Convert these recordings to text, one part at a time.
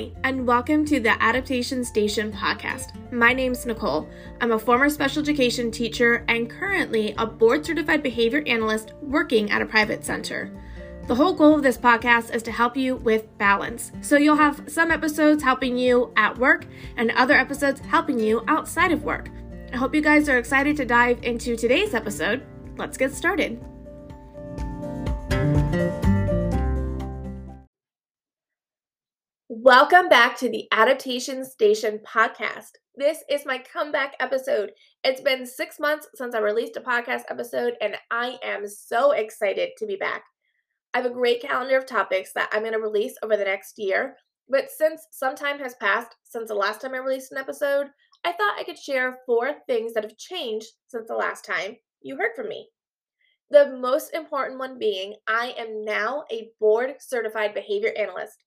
Hi, and welcome to the Adaptation Station podcast. My name's Nicole. I'm a former special education teacher and currently a board certified behavior analyst working at a private center. The whole goal of this podcast is to help you with balance. So you'll have some episodes helping you at work and other episodes helping you outside of work. I hope you guys are excited to dive into today's episode. Let's get started. Welcome back to the Adaptation Station podcast. This is my comeback episode. It's been six months since I released a podcast episode, and I am so excited to be back. I have a great calendar of topics that I'm going to release over the next year, but since some time has passed since the last time I released an episode, I thought I could share four things that have changed since the last time you heard from me. The most important one being I am now a board certified behavior analyst.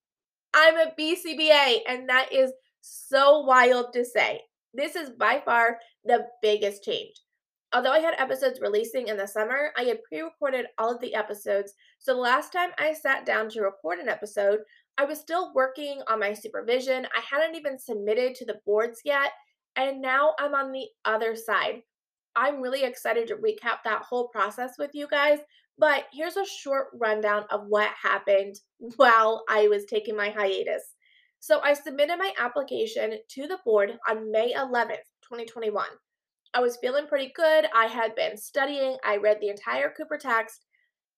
I'm a BCBA, and that is so wild to say. This is by far the biggest change. Although I had episodes releasing in the summer, I had pre recorded all of the episodes. So the last time I sat down to record an episode, I was still working on my supervision. I hadn't even submitted to the boards yet. And now I'm on the other side. I'm really excited to recap that whole process with you guys but here's a short rundown of what happened while I was taking my hiatus. So I submitted my application to the board on May 11th, 2021. I was feeling pretty good. I had been studying. I read the entire Cooper text.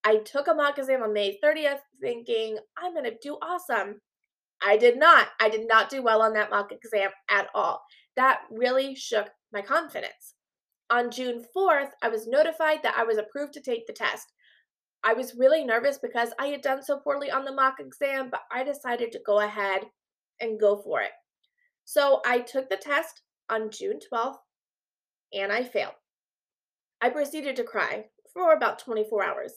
I took a mock exam on May 30th thinking, I'm going to do awesome. I did not. I did not do well on that mock exam at all. That really shook my confidence. On June 4th, I was notified that I was approved to take the test. I was really nervous because I had done so poorly on the mock exam, but I decided to go ahead and go for it. So I took the test on June 12th and I failed. I proceeded to cry for about 24 hours.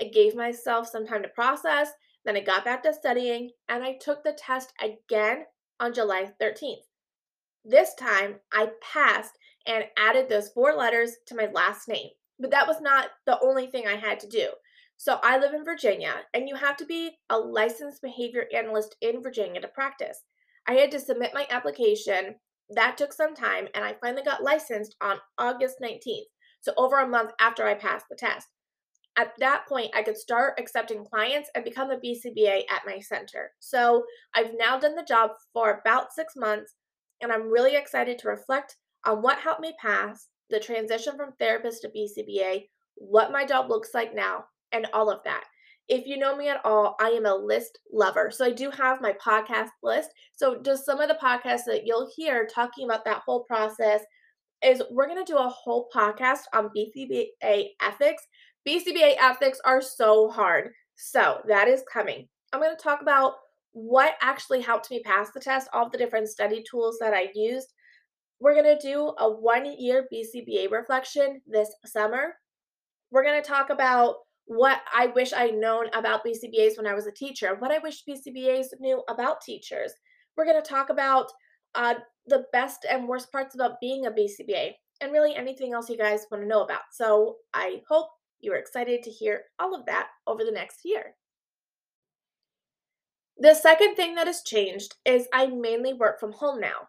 I gave myself some time to process, then I got back to studying and I took the test again on July 13th. This time I passed and added those four letters to my last name. But that was not the only thing I had to do. So I live in Virginia, and you have to be a licensed behavior analyst in Virginia to practice. I had to submit my application. That took some time, and I finally got licensed on August 19th, so over a month after I passed the test. At that point, I could start accepting clients and become a BCBA at my center. So I've now done the job for about six months, and I'm really excited to reflect on what helped me pass the transition from therapist to BCBA, what my job looks like now, and all of that. If you know me at all, I am a list lover. So I do have my podcast list. So just some of the podcasts that you'll hear talking about that whole process is we're going to do a whole podcast on BCBA ethics. BCBA ethics are so hard. So that is coming. I'm going to talk about what actually helped me pass the test, all the different study tools that I used. We're going to do a one year BCBA reflection this summer. We're going to talk about what I wish I'd known about BCBAs when I was a teacher, what I wish BCBAs knew about teachers. We're going to talk about uh, the best and worst parts about being a BCBA and really anything else you guys want to know about. So I hope you're excited to hear all of that over the next year. The second thing that has changed is I mainly work from home now.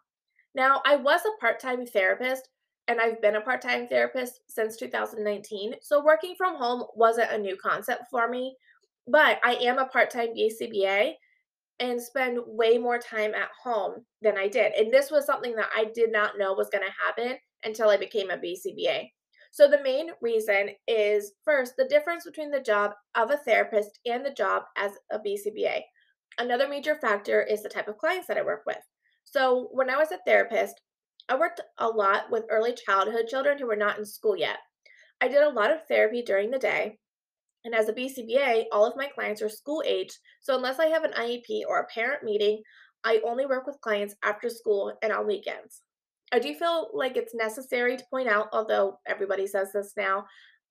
Now, I was a part time therapist and I've been a part time therapist since 2019. So working from home wasn't a new concept for me, but I am a part time BCBA and spend way more time at home than I did. And this was something that I did not know was going to happen until I became a BCBA. So the main reason is first, the difference between the job of a therapist and the job as a BCBA. Another major factor is the type of clients that I work with. So when I was a therapist, I worked a lot with early childhood children who were not in school yet. I did a lot of therapy during the day, and as a BCBA, all of my clients are school age, so unless I have an IEP or a parent meeting, I only work with clients after school and on weekends. I do feel like it's necessary to point out, although everybody says this now,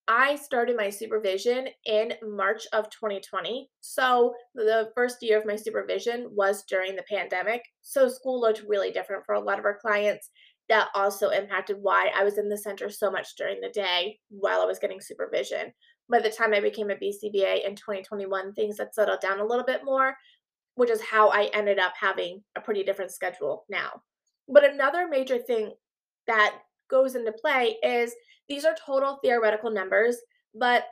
I started my supervision in March of 2020. So the first year of my supervision was during the pandemic. So school looked really different for a lot of our clients. That also impacted why I was in the center so much during the day while I was getting supervision. By the time I became a BCBA in 2021, things had settled down a little bit more. which is how I ended up having a pretty different schedule now. But another major thing that goes into play is these are total theoretical numbers, but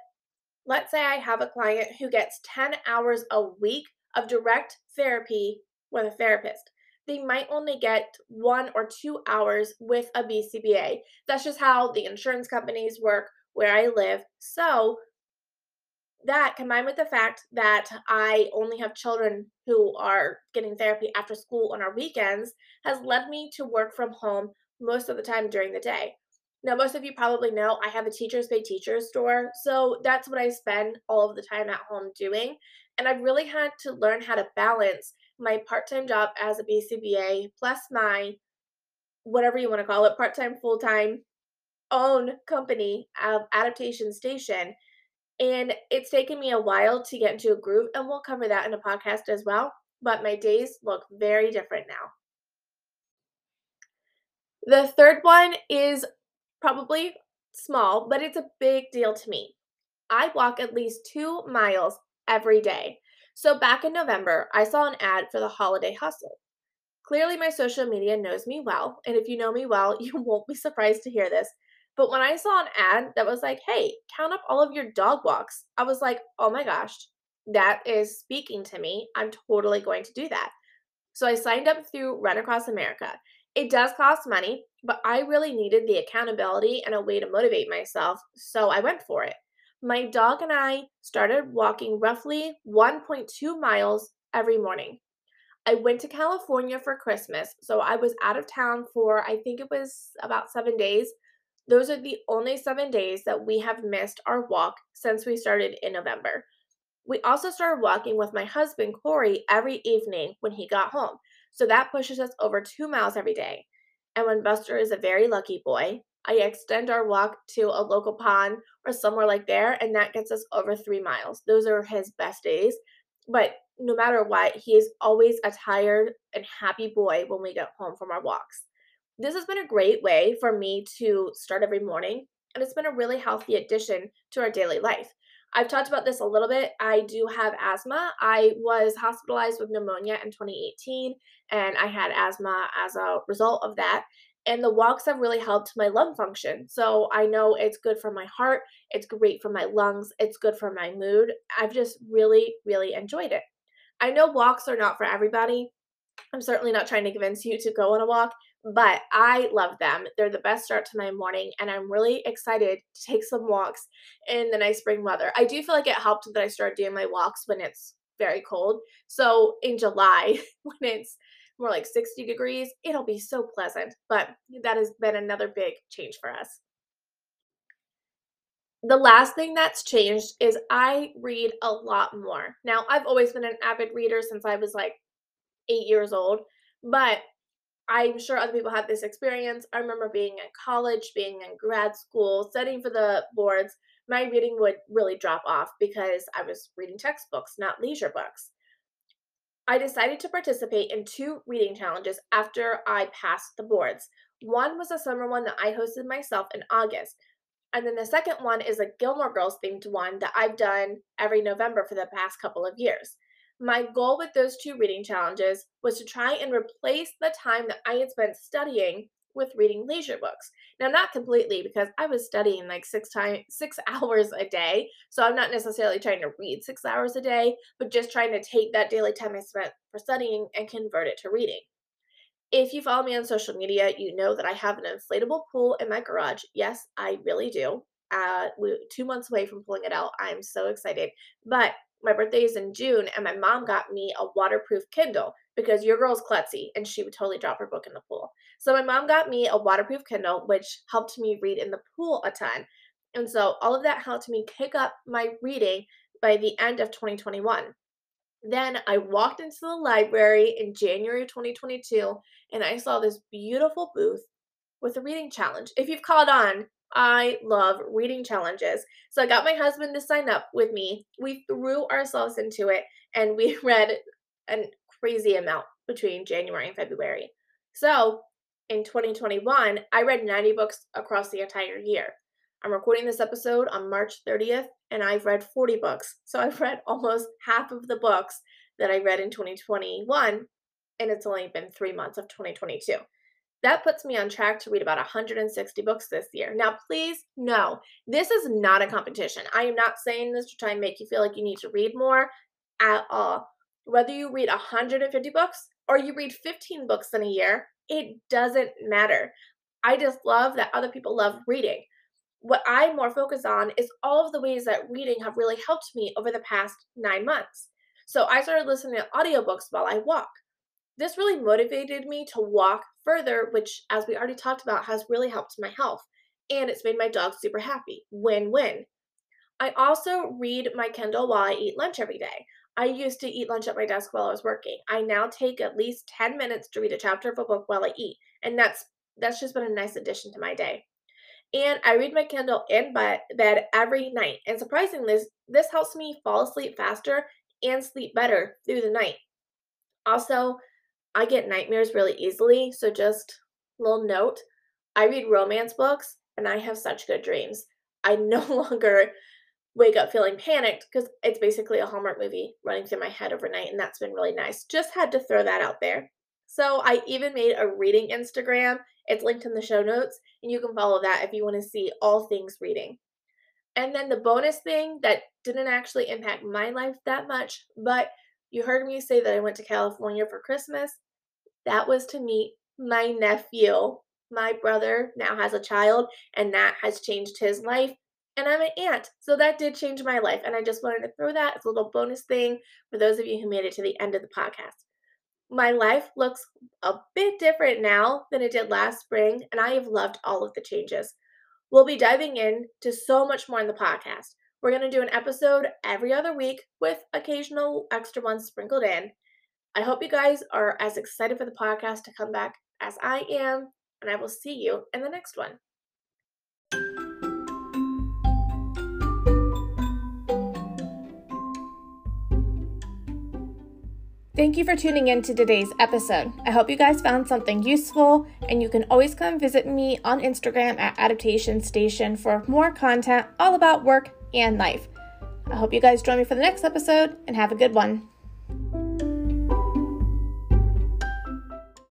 let's say I have a client who gets 10 hours a week of direct therapy with a therapist. They might only get one or two hours with a BCBA. That's just how the insurance companies work where I live. So, that combined with the fact that I only have children who are getting therapy after school on our weekends has led me to work from home most of the time during the day. Now, most of you probably know I have a Teachers Pay Teachers store, so that's what I spend all of the time at home doing. And I've really had to learn how to balance my part time job as a BCBA plus my whatever you want to call it part time, full time own company of Adaptation Station and it's taken me a while to get into a groove, and we'll cover that in a podcast as well. But my days look very different now. The third one is probably small, but it's a big deal to me. I walk at least two miles every day. So back in November, I saw an ad for the holiday hustle. Clearly, my social media knows me well, and if you know me well, you won't be surprised to hear this but when I saw an ad that was like, hey, count up all of your dog walks, I was like, oh my gosh, that is speaking to me. I'm totally going to do that. So I signed up through Run Across America. It does cost money, but I really needed the accountability and a way to motivate myself, so I went for it. My dog and I started walking roughly 1.2 miles every morning. I went to California for Christmas, so I was out of town for I think it was about seven days. Those are the only seven days that we have missed our walk since we started in November. We also started walking with my husband, Corey, every evening when he got home. So that pushes us over two miles every day. And when Buster is a very lucky boy, I extend our walk to a local pond or somewhere like there, and that gets us over three miles. Those are his best days. But no matter what, he is always a tired and happy boy when we get home from our walks this has been a great way for me to start every morning, and it's been a really healthy addition to our daily life. I've talked about this a little bit. I do have asthma. I was hospitalized with pneumonia in 2018, and I had asthma as a result of that. And the walks have really helped my lung function. So I know it's good for my heart, it's great for my lungs, it's good for my mood. I've just really, really enjoyed it. I know walks are not for everybody. I'm certainly not trying to convince you to go on a walk but I love them. They're the best start to my morning, and I'm really excited to take some walks in the nice spring weather. I do feel like it helped that I started doing my walks when it's very cold. So in July, when it's more like 60 degrees, it'll be so pleasant. But that has been another big change for us. The last thing that's changed is I read a lot more. Now, I've always been an avid reader since I was like eight years old, but I'm sure other people have this experience. I remember being in college, being in grad school, studying for the boards. My reading would really drop off because I was reading textbooks, not leisure books. I decided to participate in two reading challenges after I passed the boards. One was a summer one that I hosted myself in August. And then the second one is a Gilmore Girls themed one that I've done every November for the past couple of years. My goal with those two reading challenges was to try and replace the time that I had spent studying with reading leisure books. Now, not completely because I was studying like six time six hours a day, so I'm not necessarily trying to read six hours a day, but just trying to take that daily time I spent for studying and convert it to reading. If you follow me on social media, you know that I have an inflatable pool in my garage. Yes, I really do. Uh, two months away from pulling it out. I'm so excited. But my birthday is in June, and my mom got me a waterproof Kindle because your girl's klutzy and she would totally drop her book in the pool. So my mom got me a waterproof Kindle, which helped me read in the pool a ton. And so all of that helped me kick up my reading by the end of 2021. Then I walked into the library in January 2022 and I saw this beautiful booth with a reading challenge. If you've called on, I love reading challenges. So I got my husband to sign up with me. We threw ourselves into it and we read a crazy amount between January and February. So in 2021, I read 90 books across the entire year. I'm recording this episode on March 30th and I've read 40 books. So I've read almost half of the books that I read in 2021, and it's only been three months of 2022. That puts me on track to read about 160 books this year. Now, please know this is not a competition. I am not saying this to try and make you feel like you need to read more at all. Whether you read 150 books or you read 15 books in a year, it doesn't matter. I just love that other people love reading. What I'm more focused on is all of the ways that reading have really helped me over the past nine months. So I started listening to audiobooks while I walk. This really motivated me to walk further, which, as we already talked about, has really helped my health. And it's made my dog super happy. Win win. I also read my Kindle while I eat lunch every day. I used to eat lunch at my desk while I was working. I now take at least 10 minutes to read a chapter of a book while I eat, and that's that's just been a nice addition to my day. And I read my Kindle in bed every night. And surprisingly, this, this helps me fall asleep faster and sleep better through the night. Also, I get nightmares really easily, so just little note, I read romance books and I have such good dreams. I no longer wake up feeling panicked because it's basically a Hallmark movie running through my head overnight, and that's been really nice. Just had to throw that out there. So I even made a reading Instagram. It's linked in the show notes, and you can follow that if you want to see all things reading. And then the bonus thing that didn't actually impact my life that much, but you heard me say that I went to California for Christmas. That was to meet my nephew. My brother now has a child, and that has changed his life. And I'm an aunt, so that did change my life. And I just wanted to throw that as a little bonus thing for those of you who made it to the end of the podcast. My life looks a bit different now than it did last spring, and I have loved all of the changes. We'll be diving in to so much more in the podcast. We're going to do an episode every other week with occasional extra ones sprinkled in. I hope you guys are as excited for the podcast to come back as I am, and I will see you in the next one. Thank you for tuning in to today's episode. I hope you guys found something useful, and you can always come visit me on Instagram at Adaptation Station for more content all about work and life. I hope you guys join me for the next episode and have a good one.